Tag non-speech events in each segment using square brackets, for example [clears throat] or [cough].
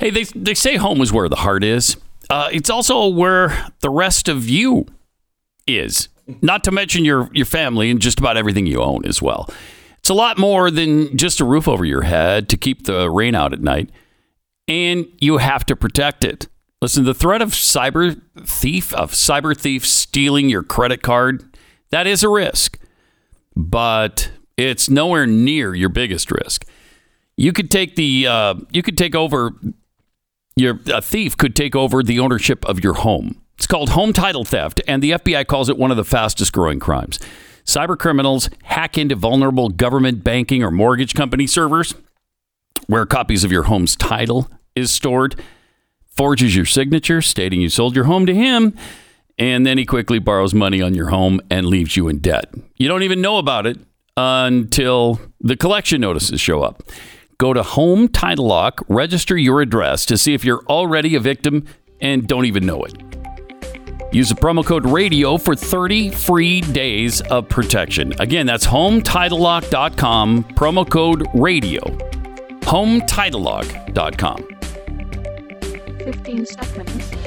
Hey, they, they say home is where the heart is. Uh, it's also where the rest of you is. Not to mention your, your family and just about everything you own as well. It's a lot more than just a roof over your head to keep the rain out at night. And you have to protect it. Listen, the threat of cyber thief, of cyber thief stealing your credit card, that is a risk. But it's nowhere near your biggest risk. You could take the uh, you could take over your a thief could take over the ownership of your home. It's called home title theft, and the FBI calls it one of the fastest growing crimes. Cyber criminals hack into vulnerable government, banking, or mortgage company servers where copies of your home's title is stored, forges your signature stating you sold your home to him, and then he quickly borrows money on your home and leaves you in debt. You don't even know about it until the collection notices show up. Go to Home Title Lock, register your address to see if you're already a victim and don't even know it. Use the promo code RADIO for 30 free days of protection. Again, that's HometitleLock.com, promo code RADIO. HometitleLock.com. 15 seconds.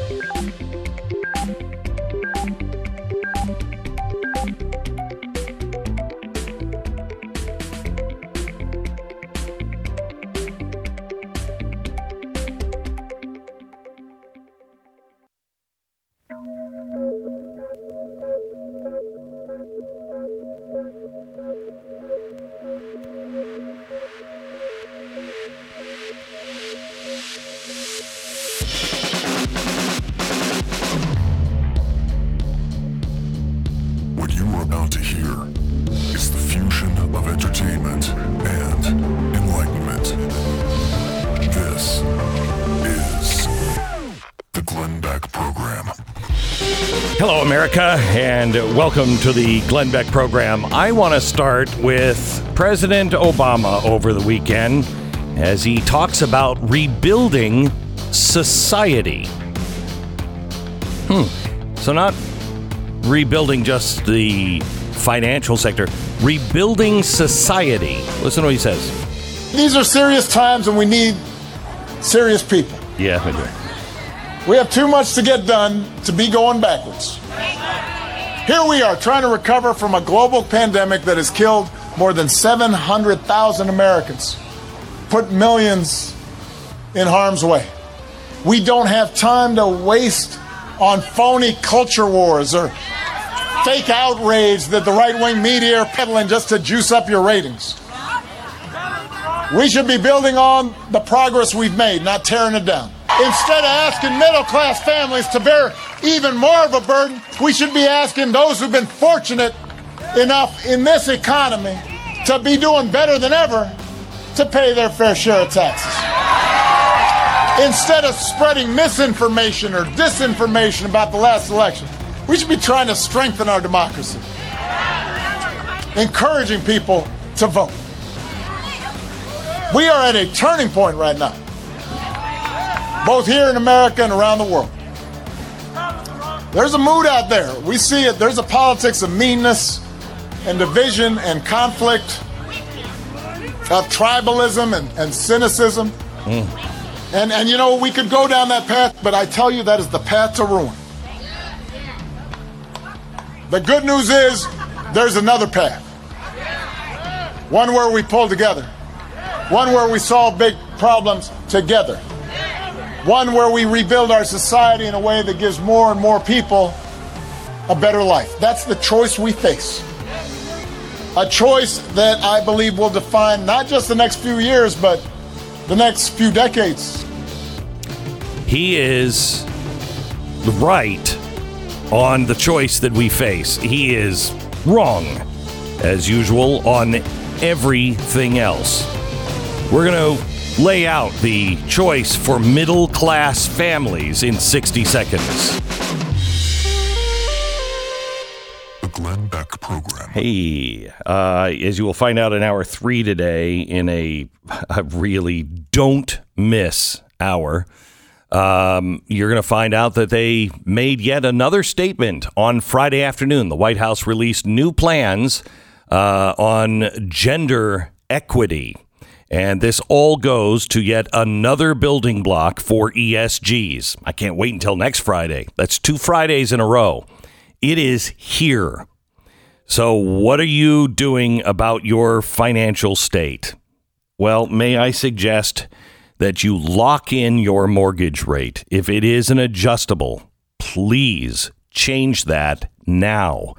America, and welcome to the Glenn Beck program. I want to start with President Obama over the weekend as he talks about rebuilding society. Hmm. So, not rebuilding just the financial sector, rebuilding society. Listen to what he says. These are serious times and we need serious people. Yeah, I do. We have too much to get done to be going backwards. Here we are trying to recover from a global pandemic that has killed more than 700,000 Americans, put millions in harm's way. We don't have time to waste on phony culture wars or fake outrage that the right wing media are peddling just to juice up your ratings. We should be building on the progress we've made, not tearing it down. Instead of asking middle class families to bear even more of a burden, we should be asking those who've been fortunate enough in this economy to be doing better than ever to pay their fair share of taxes. Instead of spreading misinformation or disinformation about the last election, we should be trying to strengthen our democracy, encouraging people to vote. We are at a turning point right now, both here in America and around the world. There's a mood out there. We see it. There's a politics of meanness and division and conflict, of tribalism and, and cynicism. Mm. And, and you know, we could go down that path, but I tell you, that is the path to ruin. The good news is there's another path. One where we pull together. One where we solve big problems together. One where we rebuild our society in a way that gives more and more people a better life. That's the choice we face. A choice that I believe will define not just the next few years, but the next few decades. He is right on the choice that we face. He is wrong, as usual, on everything else. We're going to lay out the choice for middle class families in 60 seconds. The Glenn Beck Program. Hey, uh, as you will find out in hour three today, in a, a really don't miss hour, um, you're going to find out that they made yet another statement on Friday afternoon. The White House released new plans uh, on gender equity. And this all goes to yet another building block for ESGs. I can't wait until next Friday. That's two Fridays in a row. It is here. So, what are you doing about your financial state? Well, may I suggest that you lock in your mortgage rate. If it is an adjustable, please change that now.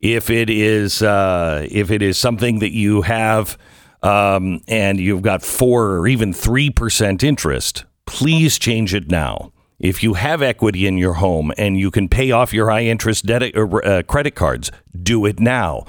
If it is, uh, if it is something that you have um, and you've got four or even three percent interest, please change it now. If you have equity in your home and you can pay off your high interest debt or uh, credit cards, do it now.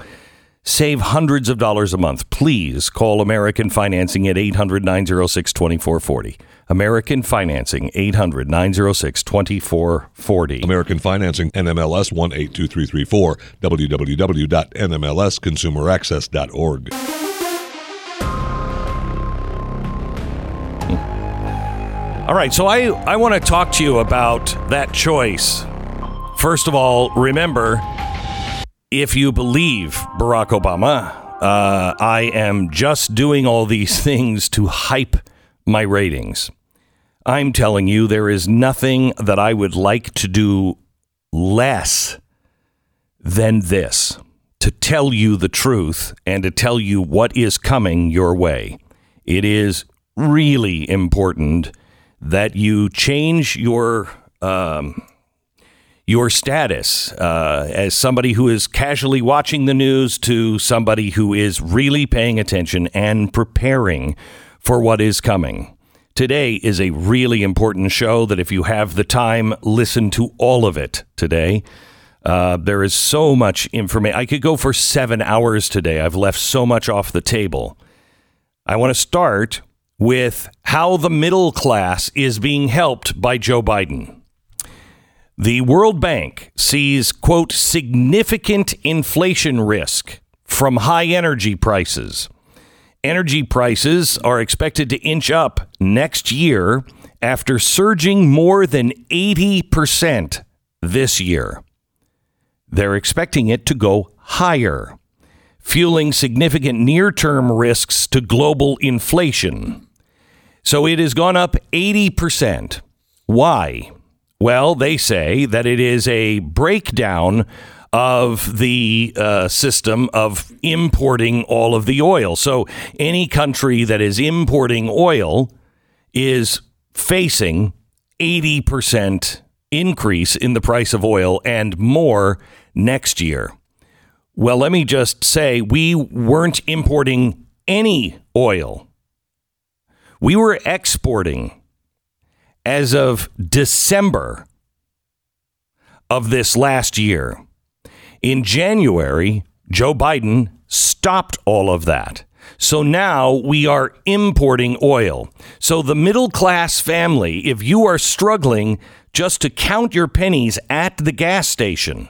Save hundreds of dollars a month. Please call American Financing at 800 906 2440. American Financing, 800 906 2440. American Financing, NMLS 182334, www.nmlsconsumeraccess.org. All right, so I, I want to talk to you about that choice. First of all, remember if you believe Barack Obama, uh, I am just doing all these [laughs] things to hype my ratings. I'm telling you, there is nothing that I would like to do less than this to tell you the truth and to tell you what is coming your way. It is really important that you change your um, your status uh, as somebody who is casually watching the news to somebody who is really paying attention and preparing for what is coming. Today is a really important show that if you have the time, listen to all of it today. Uh, there is so much information. I could go for seven hours today. I've left so much off the table. I want to start with how the middle class is being helped by Joe Biden. The World Bank sees, quote, significant inflation risk from high energy prices. Energy prices are expected to inch up next year after surging more than 80% this year. They're expecting it to go higher, fueling significant near term risks to global inflation. So it has gone up 80%. Why? Well, they say that it is a breakdown of the uh, system of importing all of the oil. So any country that is importing oil is facing 80% increase in the price of oil and more next year. Well, let me just say we weren't importing any oil. We were exporting as of December of this last year. In January, Joe Biden stopped all of that. So now we are importing oil. So the middle class family, if you are struggling just to count your pennies at the gas station,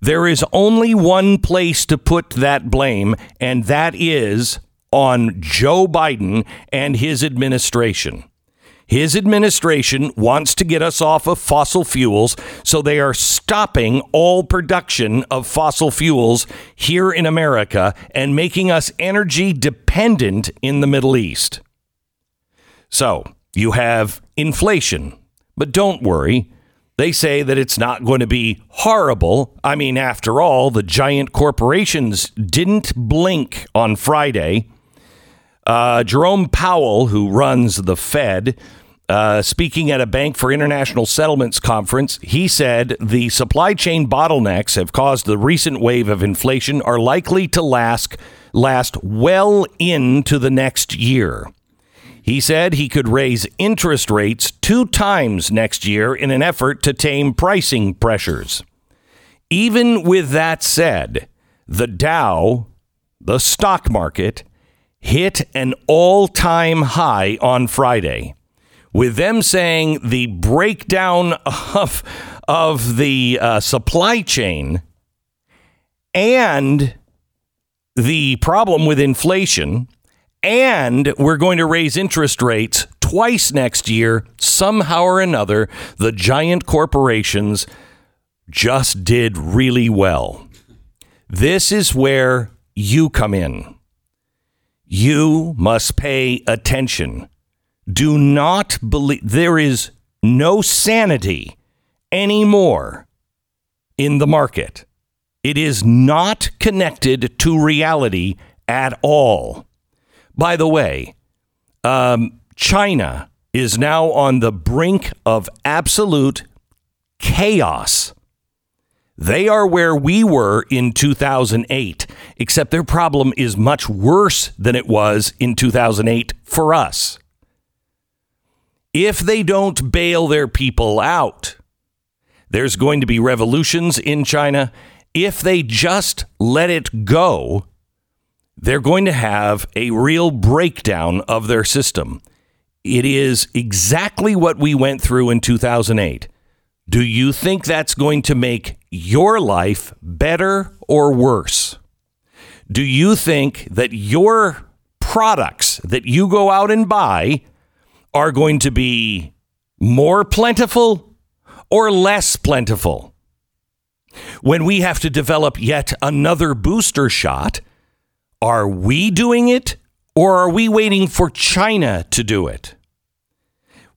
there is only one place to put that blame, and that is on Joe Biden and his administration. His administration wants to get us off of fossil fuels, so they are stopping all production of fossil fuels here in America and making us energy dependent in the Middle East. So you have inflation, but don't worry. They say that it's not going to be horrible. I mean, after all, the giant corporations didn't blink on Friday. Uh, Jerome Powell, who runs the Fed, uh, speaking at a Bank for International Settlements conference, he said the supply chain bottlenecks have caused the recent wave of inflation are likely to last last well into the next year. He said he could raise interest rates two times next year in an effort to tame pricing pressures. Even with that said, the Dow, the stock market, hit an all time high on Friday, with them saying the breakdown of, of the uh, supply chain and the problem with inflation, and we're going to raise interest rates twice next year, somehow or another, the giant corporations just did really well. This is where you come in You must pay attention. Do not believe there is no sanity anymore in the market. It is not connected to reality at all. By the way, um, China is now on the brink of absolute chaos. They are where we were in 2008, except their problem is much worse than it was in 2008 for us. If they don't bail their people out, there's going to be revolutions in China. If they just let it go, they're going to have a real breakdown of their system. It is exactly what we went through in 2008. Do you think that's going to make your life better or worse? Do you think that your products that you go out and buy are going to be more plentiful or less plentiful? When we have to develop yet another booster shot, are we doing it or are we waiting for China to do it?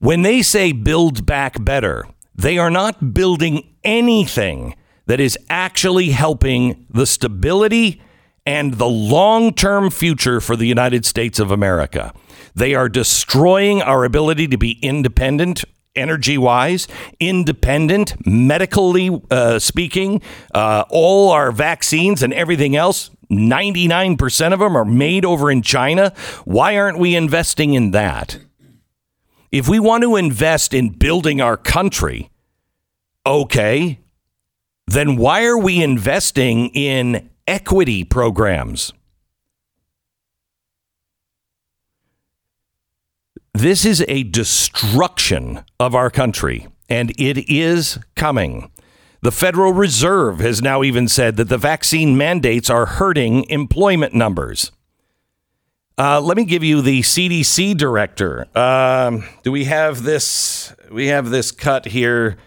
When they say build back better, they are not building anything that is actually helping the stability and the long term future for the United States of America. They are destroying our ability to be independent energy wise, independent, medically uh, speaking. Uh, all our vaccines and everything else, 99% of them are made over in China. Why aren't we investing in that? If we want to invest in building our country, okay, then why are we investing in equity programs? This is a destruction of our country, and it is coming. The Federal Reserve has now even said that the vaccine mandates are hurting employment numbers. Uh, let me give you the CDC director. Um, do we have this? We have this cut here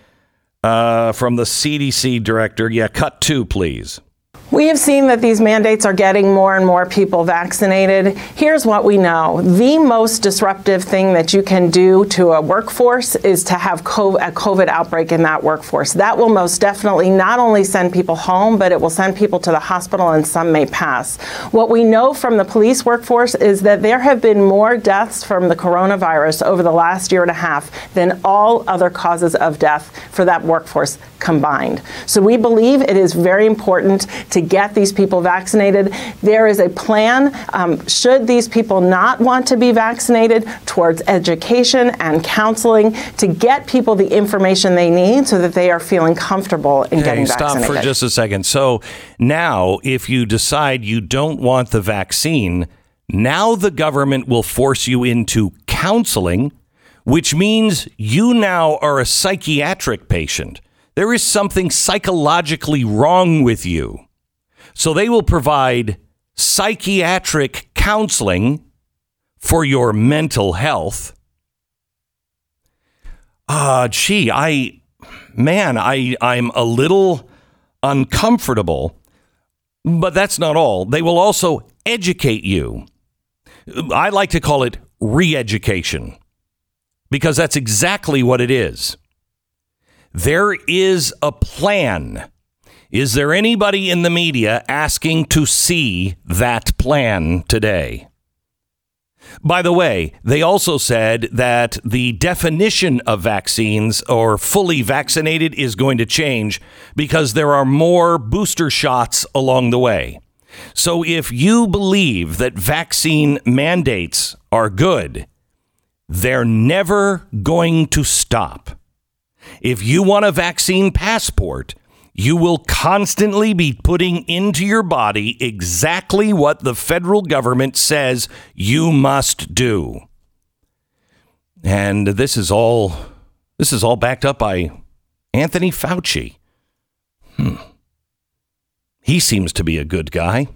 uh, from the CDC director. Yeah, cut two, please. We have seen that these mandates are getting more and more people vaccinated. Here's what we know. The most disruptive thing that you can do to a workforce is to have a COVID outbreak in that workforce. That will most definitely not only send people home, but it will send people to the hospital and some may pass. What we know from the police workforce is that there have been more deaths from the coronavirus over the last year and a half than all other causes of death for that workforce combined. So we believe it is very important to get these people vaccinated. There is a plan, um, should these people not want to be vaccinated, towards education and counseling to get people the information they need so that they are feeling comfortable in getting stop vaccinated. Stop for just a second. So now, if you decide you don't want the vaccine, now the government will force you into counseling, which means you now are a psychiatric patient. There is something psychologically wrong with you. So they will provide psychiatric counseling for your mental health. Ah, gee, I, man, I, I'm a little uncomfortable, but that's not all. They will also educate you. I like to call it re education because that's exactly what it is. There is a plan. Is there anybody in the media asking to see that plan today? By the way, they also said that the definition of vaccines or fully vaccinated is going to change because there are more booster shots along the way. So if you believe that vaccine mandates are good, they're never going to stop. If you want a vaccine passport, you will constantly be putting into your body exactly what the federal government says you must do. And this is all this is all backed up by Anthony Fauci. Hmm. He seems to be a good guy.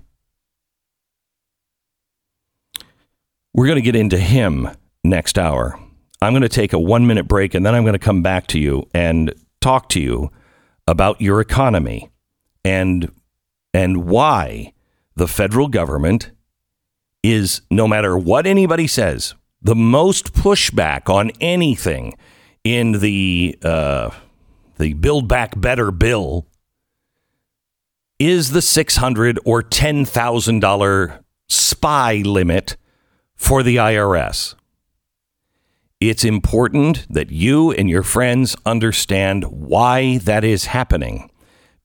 We're going to get into him next hour. I'm going to take a one minute break and then I'm going to come back to you and talk to you about your economy and and why the federal government is no matter what anybody says, the most pushback on anything in the uh, the Build Back Better bill is the six hundred or ten thousand dollar spy limit for the IRS. It's important that you and your friends understand why that is happening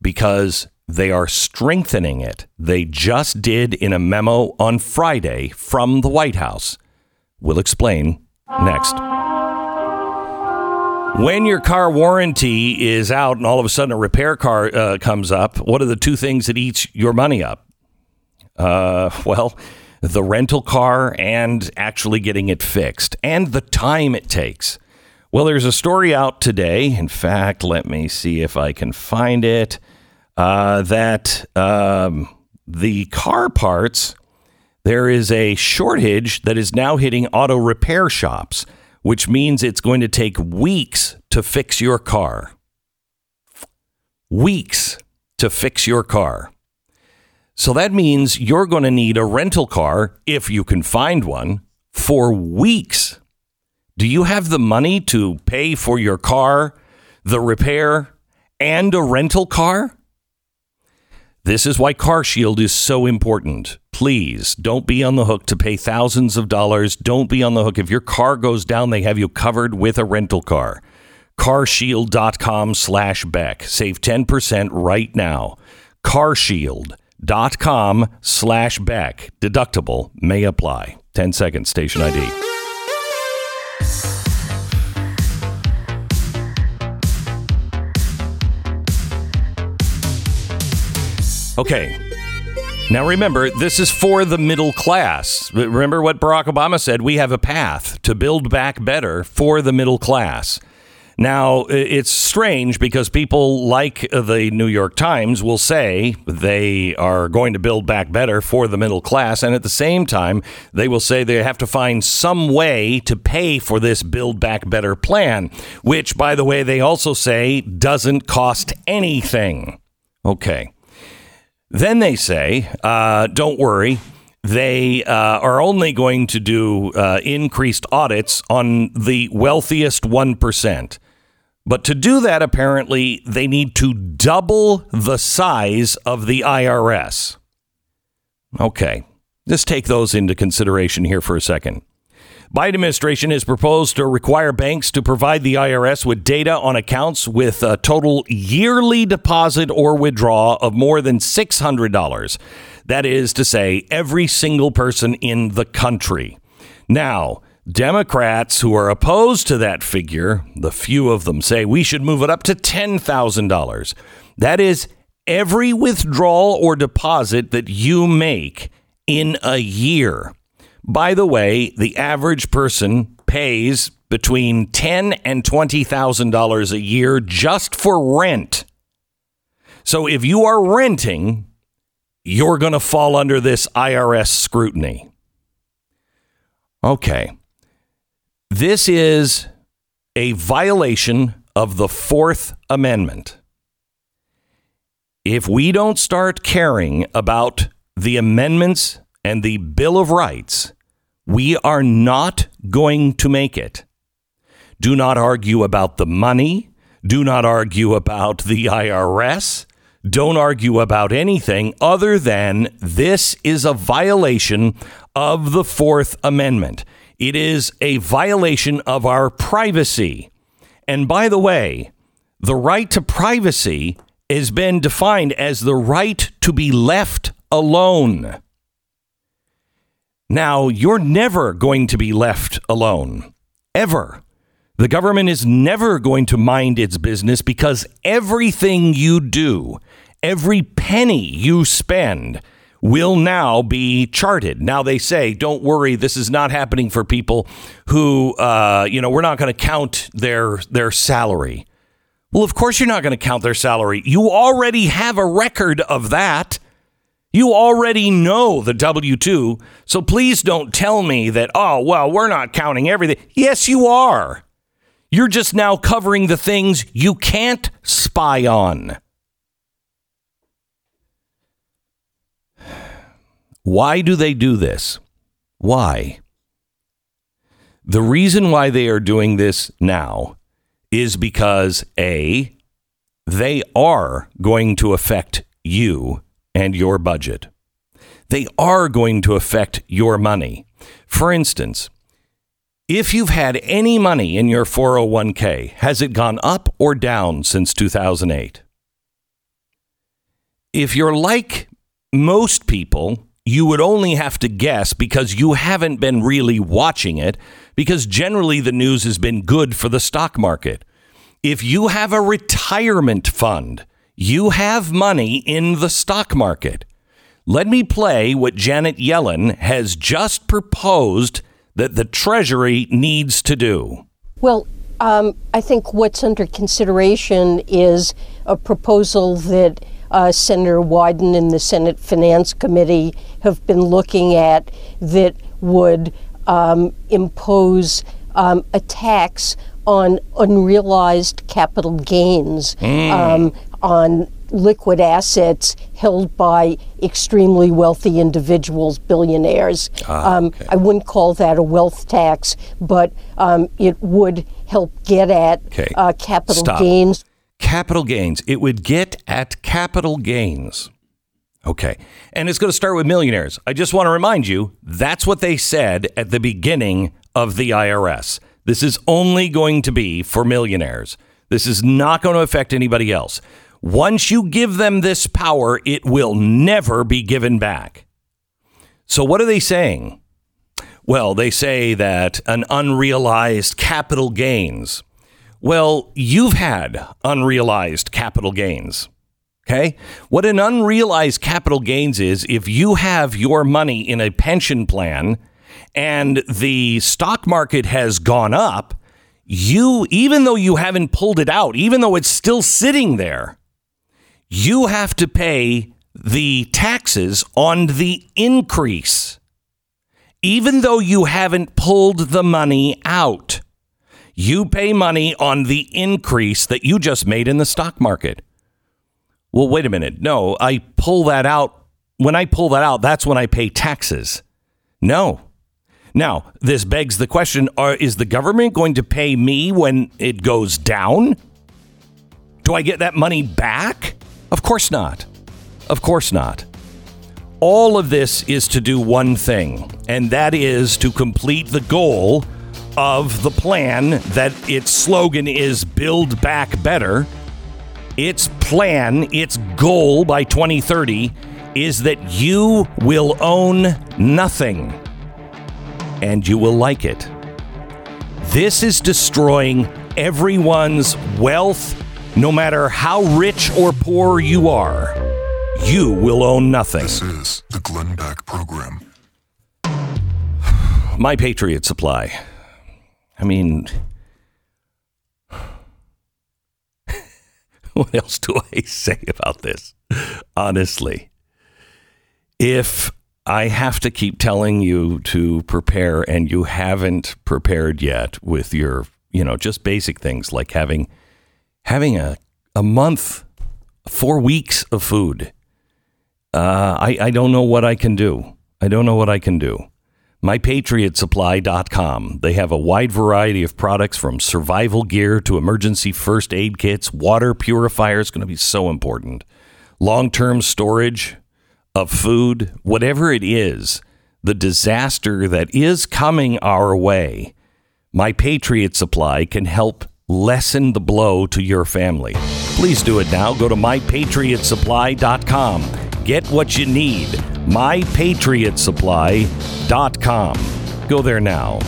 because they are strengthening it. They just did in a memo on Friday from the White House. We'll explain next. When your car warranty is out and all of a sudden a repair car uh, comes up, what are the two things that eats your money up? Uh, [laughs] well, the rental car and actually getting it fixed and the time it takes. Well, there's a story out today. In fact, let me see if I can find it. Uh, that um, the car parts, there is a shortage that is now hitting auto repair shops, which means it's going to take weeks to fix your car. Weeks to fix your car. So that means you're going to need a rental car, if you can find one, for weeks. Do you have the money to pay for your car, the repair, and a rental car? This is why Car Shield is so important. Please don't be on the hook to pay thousands of dollars. Don't be on the hook. If your car goes down, they have you covered with a rental car. Carshield.com slash Beck. Save 10% right now. Carshield.com slash Beck. Deductible may apply. 10 seconds, station ID. Okay. Now remember, this is for the middle class. Remember what Barack Obama said? We have a path to build back better for the middle class. Now, it's strange because people like the New York Times will say they are going to build back better for the middle class. And at the same time, they will say they have to find some way to pay for this build back better plan, which, by the way, they also say doesn't cost anything. Okay. Then they say, uh, don't worry. They uh, are only going to do uh, increased audits on the wealthiest 1%. But to do that, apparently, they need to double the size of the IRS. Okay, let's take those into consideration here for a second. Biden administration has proposed to require banks to provide the IRS with data on accounts with a total yearly deposit or withdrawal of more than $600. That is to say, every single person in the country. Now, Democrats who are opposed to that figure, the few of them say we should move it up to $10,000. That is every withdrawal or deposit that you make in a year. By the way, the average person pays between ten and twenty thousand dollars a year just for rent. So if you are renting, you're going to fall under this IRS scrutiny. Okay. This is a violation of the Fourth Amendment. If we don't start caring about the amendments and the Bill of Rights, we are not going to make it. Do not argue about the money. Do not argue about the IRS. Don't argue about anything other than this is a violation of the Fourth Amendment. It is a violation of our privacy. And by the way, the right to privacy has been defined as the right to be left alone. Now, you're never going to be left alone, ever. The government is never going to mind its business because everything you do, every penny you spend, will now be charted. Now they say, don't worry, this is not happening for people who, uh, you know, we're not going to count their their salary. Well, of course you're not going to count their salary. You already have a record of that. You already know the W 2. So please don't tell me that, oh, well, we're not counting everything. Yes, you are. You're just now covering the things you can't spy on. Why do they do this? Why? The reason why they are doing this now is because A, they are going to affect you and your budget. They are going to affect your money. For instance, if you've had any money in your 401k, has it gone up or down since 2008? If you're like most people, you would only have to guess because you haven't been really watching it, because generally the news has been good for the stock market. If you have a retirement fund, you have money in the stock market. Let me play what Janet Yellen has just proposed that the Treasury needs to do. Well, um, I think what's under consideration is a proposal that uh, Senator Wyden and the Senate Finance Committee have been looking at that would um, impose um, a tax on unrealized capital gains um, on liquid assets held by extremely wealthy individuals, billionaires. um, I wouldn't call that a wealth tax, but um, it would help get at Okay. uh, capital Stop. gains. Capital gains. It would get at capital gains. Okay. And it's going to start with millionaires. I just want to remind you that's what they said at the beginning of the IRS. This is only going to be for millionaires. This is not going to affect anybody else. Once you give them this power, it will never be given back. So, what are they saying? Well, they say that an unrealized capital gains. Well, you've had unrealized capital gains. Okay. What an unrealized capital gains is if you have your money in a pension plan and the stock market has gone up, you, even though you haven't pulled it out, even though it's still sitting there, you have to pay the taxes on the increase, even though you haven't pulled the money out. You pay money on the increase that you just made in the stock market. Well, wait a minute. No, I pull that out. When I pull that out, that's when I pay taxes. No. Now, this begs the question are, is the government going to pay me when it goes down? Do I get that money back? Of course not. Of course not. All of this is to do one thing, and that is to complete the goal of the plan that its slogan is Build Back Better. Its plan, its goal by 2030 is that you will own nothing and you will like it. This is destroying everyone's wealth, no matter how rich or poor you are. You will own nothing. This is the Glenn Beck Program. My Patriot Supply. I mean, [laughs] what else do I say about this? Honestly, if I have to keep telling you to prepare and you haven't prepared yet with your, you know, just basic things like having having a a month, four weeks of food. Uh, I I don't know what I can do. I don't know what I can do mypatriotsupply.com. They have a wide variety of products from survival gear to emergency first aid kits, water purifiers going to be so important. Long-term storage of food, whatever it is, the disaster that is coming our way. My Patriot Supply can help lessen the blow to your family. Please do it now. Go to mypatriotsupply.com. Get what you need. mypatriotsupply.com. Go there now.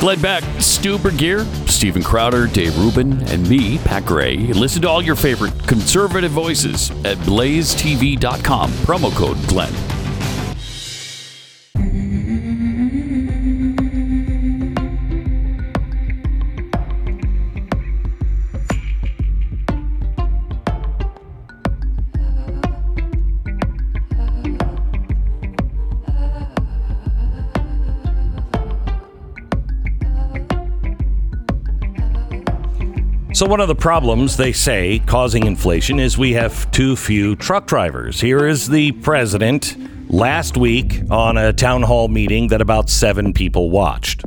Glenn Beck, Stu Burguiere, Stephen Crowder, Dave Rubin, and me, Pat Gray. Listen to all your favorite conservative voices at blazetv.com. Promo code Glenn. So, one of the problems they say causing inflation is we have too few truck drivers. Here is the president last week on a town hall meeting that about seven people watched.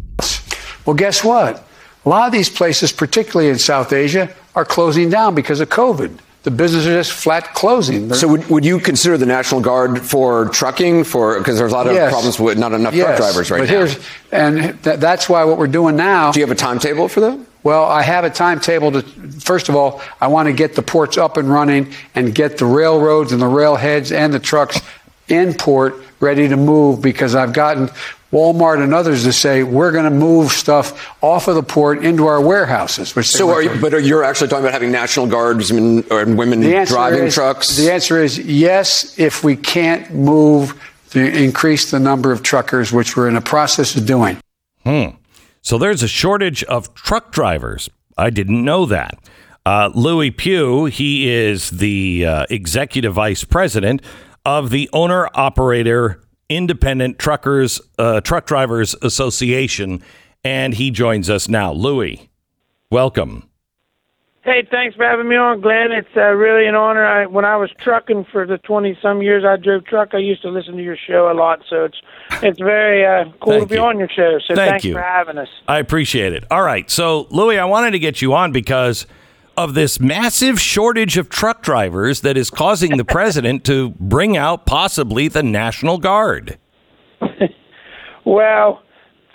Well, guess what? A lot of these places, particularly in South Asia, are closing down because of COVID. The businesses are just flat closing. They're- So would, would you consider the National Guard for trucking for because there's a lot of Yes. problems with not enough Yes, truck drivers right but now. Here's, and th- that's why what we're doing now. Do you have a timetable for that? Well, I have a timetable to, first of all, I want to get the ports up and running and get the railroads and the railheads and the trucks in port ready to move because I've gotten Walmart and others to say we're going to move stuff off of the port into our warehouses. Which So, are you, but are you actually talking about having National Guardsmen or women driving is, trucks? The answer is yes, if we can't move to increase the number of truckers, which we're in the process of doing. Hmm. So there's a shortage of truck drivers. I didn't know that. Uh, Lewis Pugh, he is the uh, executive vice president of the owner operator independent truckers uh, truck drivers association, and he joins us now. Lewis, welcome. Hey, thanks for having me on, Glenn. It's uh, really an honor. I, when I was trucking for the twenty some years I drove truck, I used to listen to your show a lot. So it's it's very uh, cool to be you. on your show. So Thank thanks you. for having us. I appreciate it. All right. So, Lewis, I wanted to get you on because of this massive shortage of truck drivers that is causing the [laughs] president to bring out possibly the National Guard. [laughs] Well,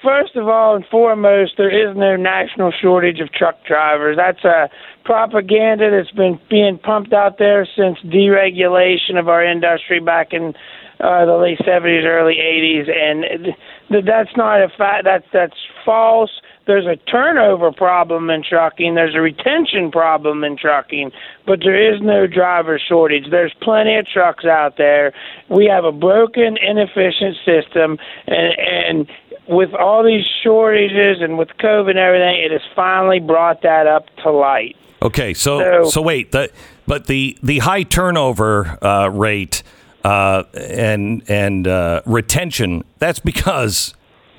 first of all and foremost, there is no national shortage of truck drivers. That's a propaganda that's been being pumped out there since deregulation of our industry back in uh, the late 70s, early 80s, and th- that's not a fact. That's that's false. There's a turnover problem in trucking. There's a retention problem in trucking, but there is no driver shortage. There's plenty of trucks out there. We have a broken, inefficient system, and and with all these shortages and with COVID and everything, it has finally brought that up to light. Okay, so So- so wait, the, but the the high turnover uh, rate uh, and and uh, retention that's because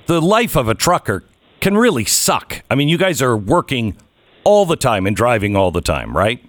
the life of a trucker can really suck. I mean, you guys are working all the time and driving all the time, right?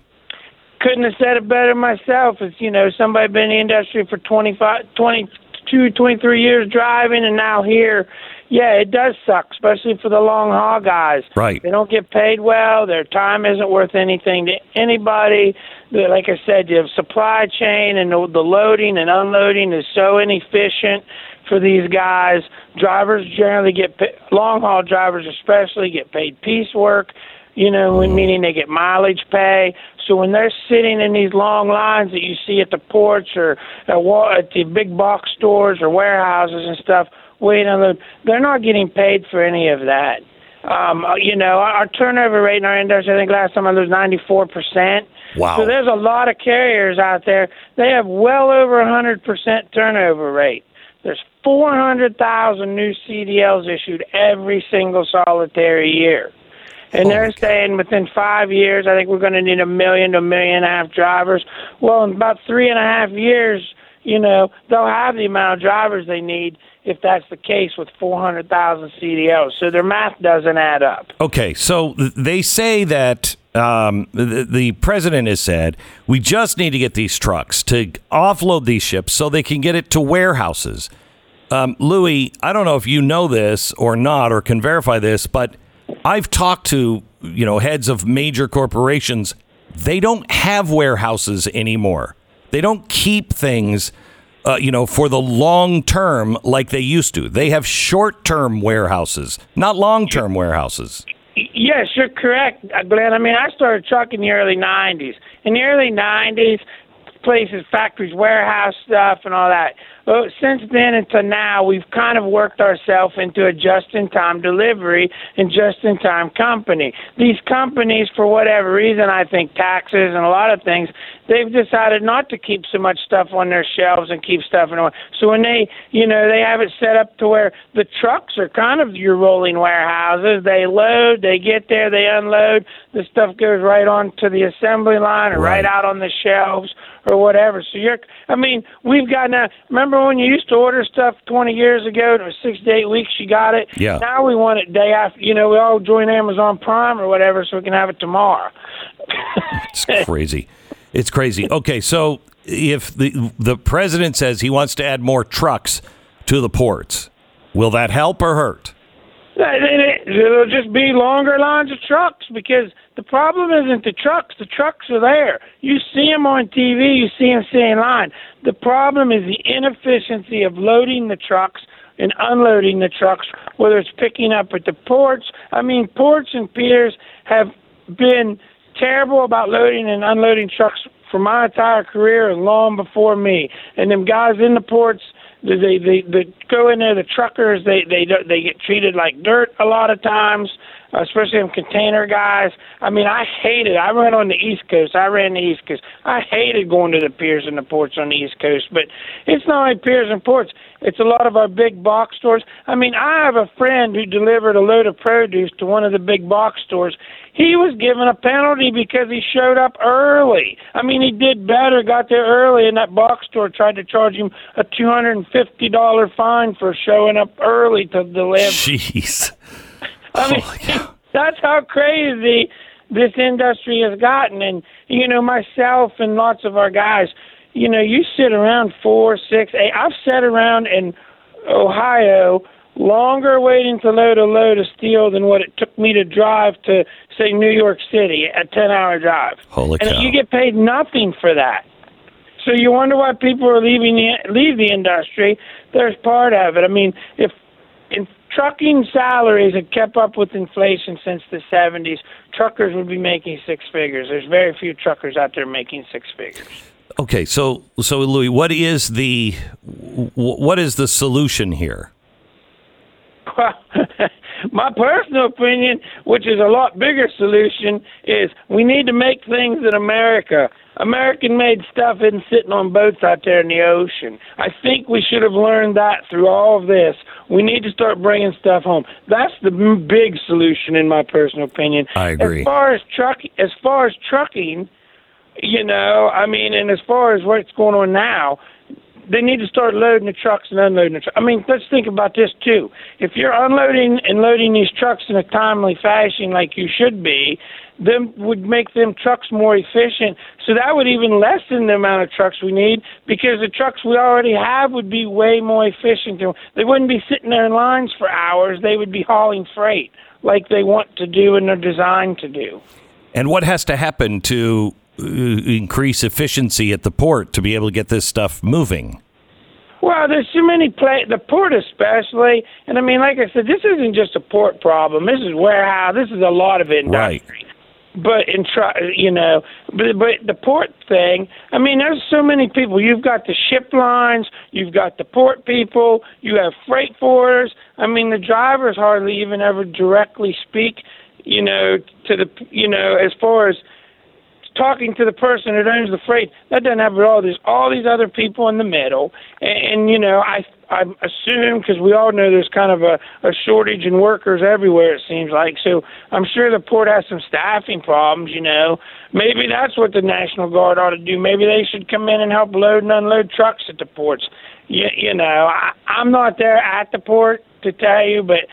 couldn't have said it better myself. It's, you know, somebody been in the industry for 25, 22, 23 years driving and now here. Yeah, it does suck, especially for the long haul guys. Right. They don't get paid well. Their time isn't worth anything to anybody. Like I said, the supply chain and the, the loading and unloading is so inefficient for these guys. Drivers generally get long haul drivers, especially, get paid piecework. You know, when- meaning they get mileage pay. So when they're sitting in these long lines that you see at the ports or at, at the big box stores or warehouses and stuff, waiting on the, they're not getting paid for any of that. Um, uh, you know, our, our turnover rate in our industry, I think last time I was 94 percent. Wow. So there's a lot of carriers out there. They have well over 100% turnover rate. There's 400,000 new CDLs issued every single solitary year. And they're saying within five years, I think we're going to need a million to a million and a half drivers. Well, in about three and a half years, you know, they'll have the amount of drivers they need if that's the case with 400,000 CDLs. So their math doesn't add up. Okay, so they say that um, the, the president has said we just need to get these trucks to offload these ships so they can get it to warehouses. Um, Lewis, I don't know if you know this or not or can verify this, but I've talked to you know heads of major corporations. They don't have warehouses anymore. They don't keep things. Uh, you know, for the long term, like they used to. They have short term warehouses, not long term warehouses. Yes, you're correct, uh, Glenn. I mean, I started trucking in the early 90s. In the early 90s, places, factories, warehouse stuff, and all that. Well, since then until now, we've kind of worked ourselves into a just-in-time delivery and just-in-time company. These companies, for whatever reason, I think taxes and a lot of things, they've decided not to keep so much stuff on their shelves and keep stuff in. So when they, you know, they have it set up to where the trucks are kind of your rolling warehouses. They load, they get there, they unload. The stuff goes right on to the assembly line or right, out on the shelves or whatever. So you're, I mean, we've got now. Remember when you used to order stuff 20 years ago and it was six to eight weeks you got it? Yeah. Now we want it day after. You know, we all join Amazon Prime or whatever so we can have it tomorrow. It's crazy. It's crazy. Okay, so if the the president says he wants to add more trucks to the ports, will that help or hurt? It- It'll just be longer lines of trucks because the problem isn't the trucks. The trucks are there. You see them on TV. You see them stay in line. The problem is the inefficiency of loading the trucks and unloading the trucks, whether it's picking up at the ports. I mean, ports and piers have been terrible about loading and unloading trucks for my entire career and long before me. And them guys in the ports, they they they, they go in there. The truckers, they they they get treated like dirt a lot of times, especially them container guys. I mean, I hated. I ran on the East Coast. I ran the East Coast. I hated going to the piers and the ports on the East Coast. But it's not only piers and ports. It's a lot of our big box stores. I mean, I have a friend who delivered a load of produce to one of the big box stores. He was given a penalty because he showed up early. I mean, he did better, got there early, and that box store tried to charge him a two hundred and fifty dollar fine for showing up early to deliver. Jeez. I mean, [laughs] that's how crazy this industry has gotten. And, you know, myself and lots of our guys, you know, you sit around four, six, eight. I've sat around in Ohio longer waiting to load a load of steel than what it took me to drive to, say, New York City, a 10 hour drive. Holy and cow. you get paid nothing for that. So you wonder why people are leaving the leave the industry. There's part of it. I mean, if if trucking salaries had kept up with inflation since the 70s, truckers would be making six figures. There's very few truckers out there making six figures. Okay, so so Lewis, what is the what is the solution here? Well, [laughs] my personal opinion, which is a lot bigger solution, is we need to make things in America. American made stuff isn't sitting on boats out there in the ocean. I think we should have learned that through all of this. We need to start bringing stuff home. That's the big solution, in my personal opinion. I agree. As far as truck, as far as trucking, you know, I mean, and as far as what's going on now, they need to start loading the trucks and unloading the trucks. I mean, let's think about this too. If you're unloading and loading these trucks in a timely fashion, like you should be, then would make them trucks more efficient. So that would even lessen the amount of trucks we need because the trucks we already have would be way more efficient. They wouldn't be sitting there in lines for hours. They would be hauling freight like they want to do and they're designed to do. And what has to happen to uh, increase efficiency at the port to be able to get this stuff moving? Well, there's so many pla the port especially, and I mean, like I said, this isn't just a port problem. This is warehouse. This is a lot of industry. But in try, you know, but but the port thing. I mean, there's so many people. You've got the ship lines. You've got the port people. You have freight forwarders. I mean, the drivers hardly even ever directly speak. You know, to the you know, as far as talking to the person that owns the freight. That doesn't happen at all. There's all these other people in the middle, and, and you know, I I assume because we all know there's kind of a, a shortage in workers everywhere. It seems like so. I'm sure the port has some staffing problems. You know, maybe that's what the National Guard ought to do. Maybe they should come in and help load and unload trucks at the ports. You, you know, I, I'm not there at the port to tell you, but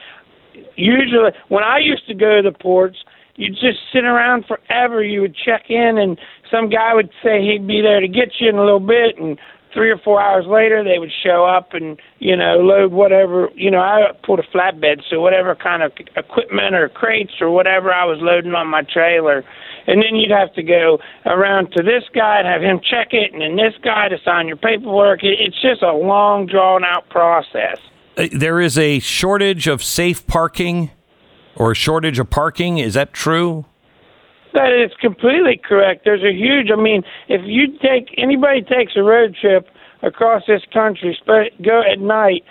usually when I used to go to the ports, you'd just sit around forever. You would check in, and some guy would say he'd be there to get you in a little bit, and three or four hours later they would show up and you know load whatever you know I pulled a flatbed, so whatever kind of equipment or crates or whatever I was loading on my trailer. And then you'd have to go around to this guy and have him check it, and then this guy to sign your paperwork. It's just a long, drawn out process. Uh, There is a shortage of safe parking or a shortage of parking. Is that true? That is completely correct. There's a huge. I mean, if you take anybody takes a road trip across this country, go at night,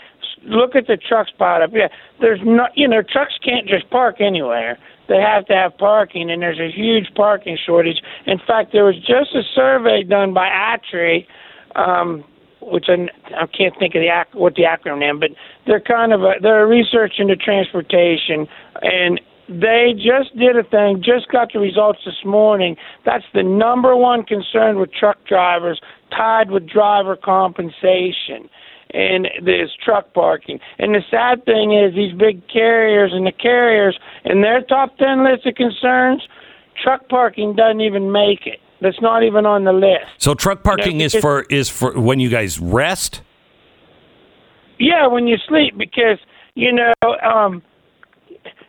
look at the trucks piled up. Yeah, there's not. You know, trucks can't just park anywhere. They have to have parking, and there's a huge parking shortage. In fact, there was just a survey done by ATRI, um, which I, I can't think of the ac- what the acronym, is, but they're kind of a, they're research into transportation, and They just did a thing, just got the results this morning. That's the number one concern with truck drivers, tied with driver compensation and there's truck parking. And the sad thing is, these big carriers and the carriers in their top 10 list of concerns, truck parking doesn't even make it. That's not even on the list. So truck parking You know, is for is for when you guys rest. Yeah, when you sleep, because you know um,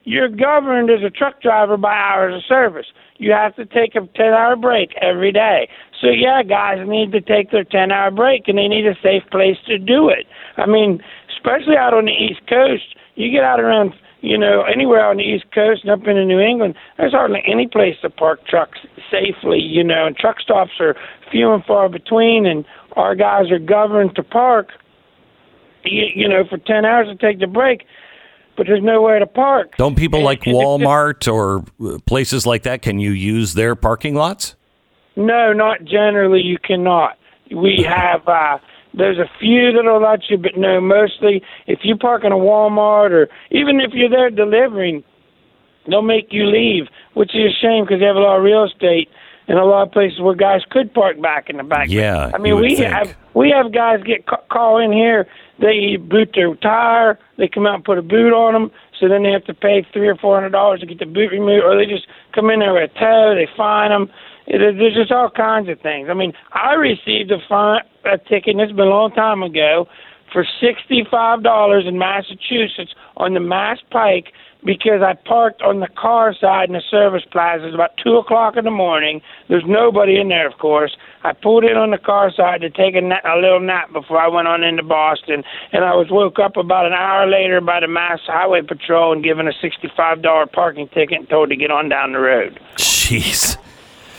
you're governed as a truck driver by hours of service. You have to take a ten-hour break every day. So yeah, guys need to take their ten-hour break, and they need a safe place to do it. I mean, especially out on the East Coast, you get out around, you know, anywhere on the East Coast and up into New England, there's hardly any place to park trucks safely, you know, and truck stops are few and far between, and our guys are governed to park you, you know, for 10 hours to take the break, but there's nowhere to park. Don't people like Walmart or uh, places like that? Can you use their parking lots? No, not generally. You cannot. We have, uh, there's a few that'll let you, but no, mostly if you park in a Walmart or even if you're there delivering, they'll make you leave, which is a shame because they have a lot of real estate and a lot of places where guys could park back in the back. Yeah, I mean, we think. have we have guys get ca- call in here. They boot their tire. They come out and put a boot on them. So then they have to pay three or four hundred dollars to get the boot removed, or they just come in there with a tow. They fine them. There's just all kinds of things. I mean, I received a fine a ticket. And it's been a long time ago for sixty five dollars in Massachusetts on the Mass Pike because I parked on the car side in the service plaza. It's about two o'clock in the morning. There's nobody in there, of course. I pulled in on the car side to take a, na- a little nap before I went on into Boston, and I was woke up about an hour later by the Mass Highway Patrol and given a sixty-five dollar parking ticket and told to get on down the road. Jeez.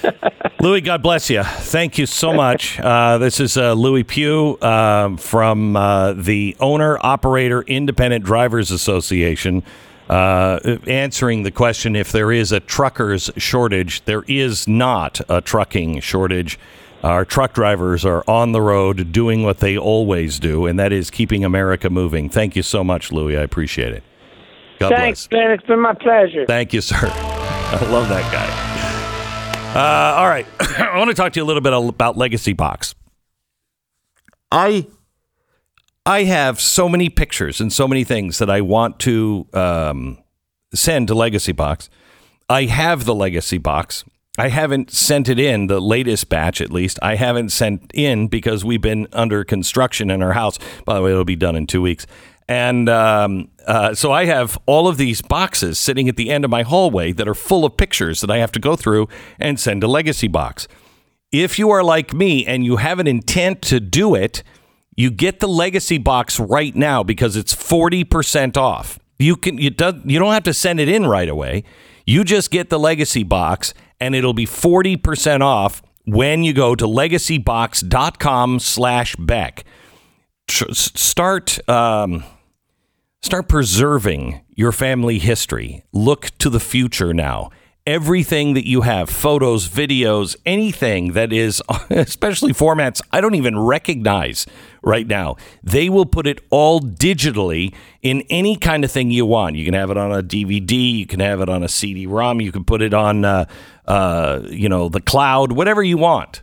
[laughs] Lewis, God bless you. Thank you so much. Uh, this is uh, Lewis Pugh um, from uh, the Owner Operator Independent Drivers Association. Uh, answering the question if there is a truckers shortage, there is not a trucking shortage. Our truck drivers are on the road doing what they always do, and that is keeping America moving. Thank you so much, Lewis. I appreciate it. God Thanks, bless. Ben. It's been my pleasure. Thank you, sir. [laughs] I love that guy. Uh, all right. [coughs] I want to talk to you a little bit about Legacy Box. I I have so many pictures and so many things that I want to um, send to Legacy Box. I have the Legacy Box. I haven't sent it in, the latest batch at least. I haven't sent in because we've been under construction in our house. By the way, it'll be done in two weeks. And um, uh, so I have all of these boxes sitting at the end of my hallway that are full of pictures that I have to go through and send to Legacy Box. If you are like me and you have an intent to do it, you get the legacy box right now because it's 40% off. You can you don't you don't have to send it in right away. You just get the legacy box and it'll be 40% off when you go to legacybox.com slash Beck. Start um, start preserving your family history. Look to the future now. Everything that you have, photos, videos, anything that is, [laughs] especially formats I don't even recognize right now, they will put it all digitally in any kind of thing you want. You can have it on a DVD, you can have it on a CD-ROM, you can put it on, uh, uh, you know, the cloud, whatever you want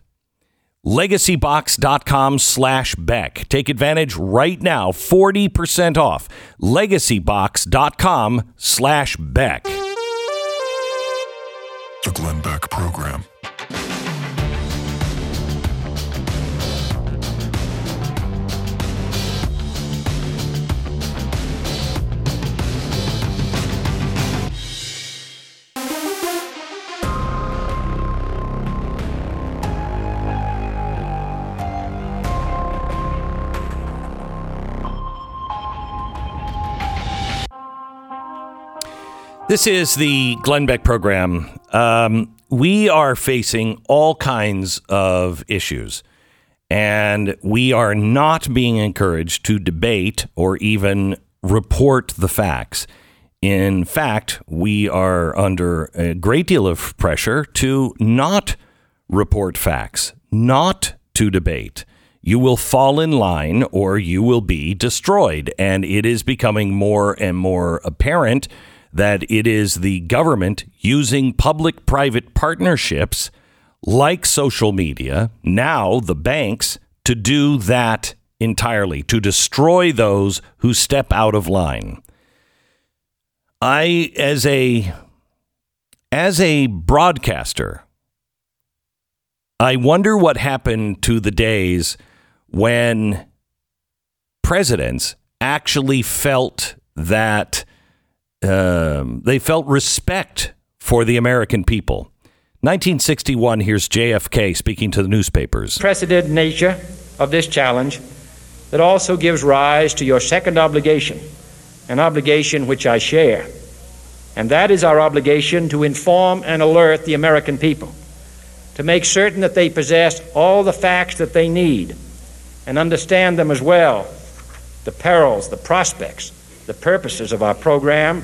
legacybox.com slash beck. Take advantage right now 40% off. Legacybox.com slash beck. The Glenn Beck Program. This is the Glenn Beck program. Um, we are facing all kinds of issues, and we are not being encouraged to debate or even report the facts. In fact, we are under a great deal of pressure to not report facts, not to debate. You will fall in line or you will be destroyed. And it is becoming more and more apparent that it is the government using public private partnerships like social media, now the banks, to do that entirely, to destroy those who step out of line. I, as a as a broadcaster, I wonder what happened to the days when presidents actually felt that um, they felt respect for the American people. 1961, here's JFK speaking to the newspapers. Precedented nature of this challenge that also gives rise to your second obligation, an obligation which I share. And that is our obligation to inform and alert the American people, to make certain that they possess all the facts that they need and understand them as well the perils, the prospects, the purposes of our program,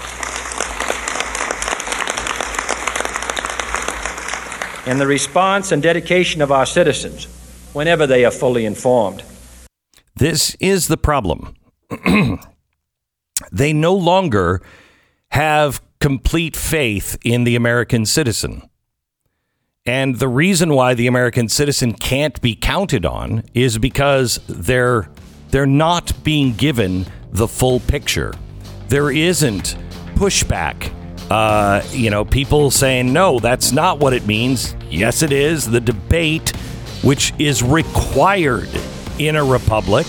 in the response and dedication of our citizens whenever they are fully informed. This is the problem. [clears throat] they no longer have complete faith in the American citizen. And the reason why the American citizen can't be counted on is because they're they're not being given the full picture. There isn't pushback. Uh, you know, people saying no, that's not what it means. Yes, it is. The debate, which is required in a republic,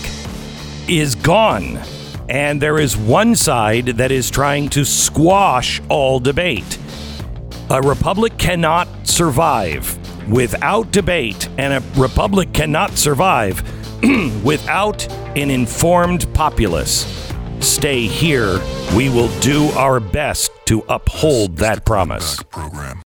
is gone. And there is one side that is trying to squash all debate. A republic cannot survive without debate, and a republic cannot survive [clears throat] without an informed populace. Stay here. We will do our best to uphold that promise.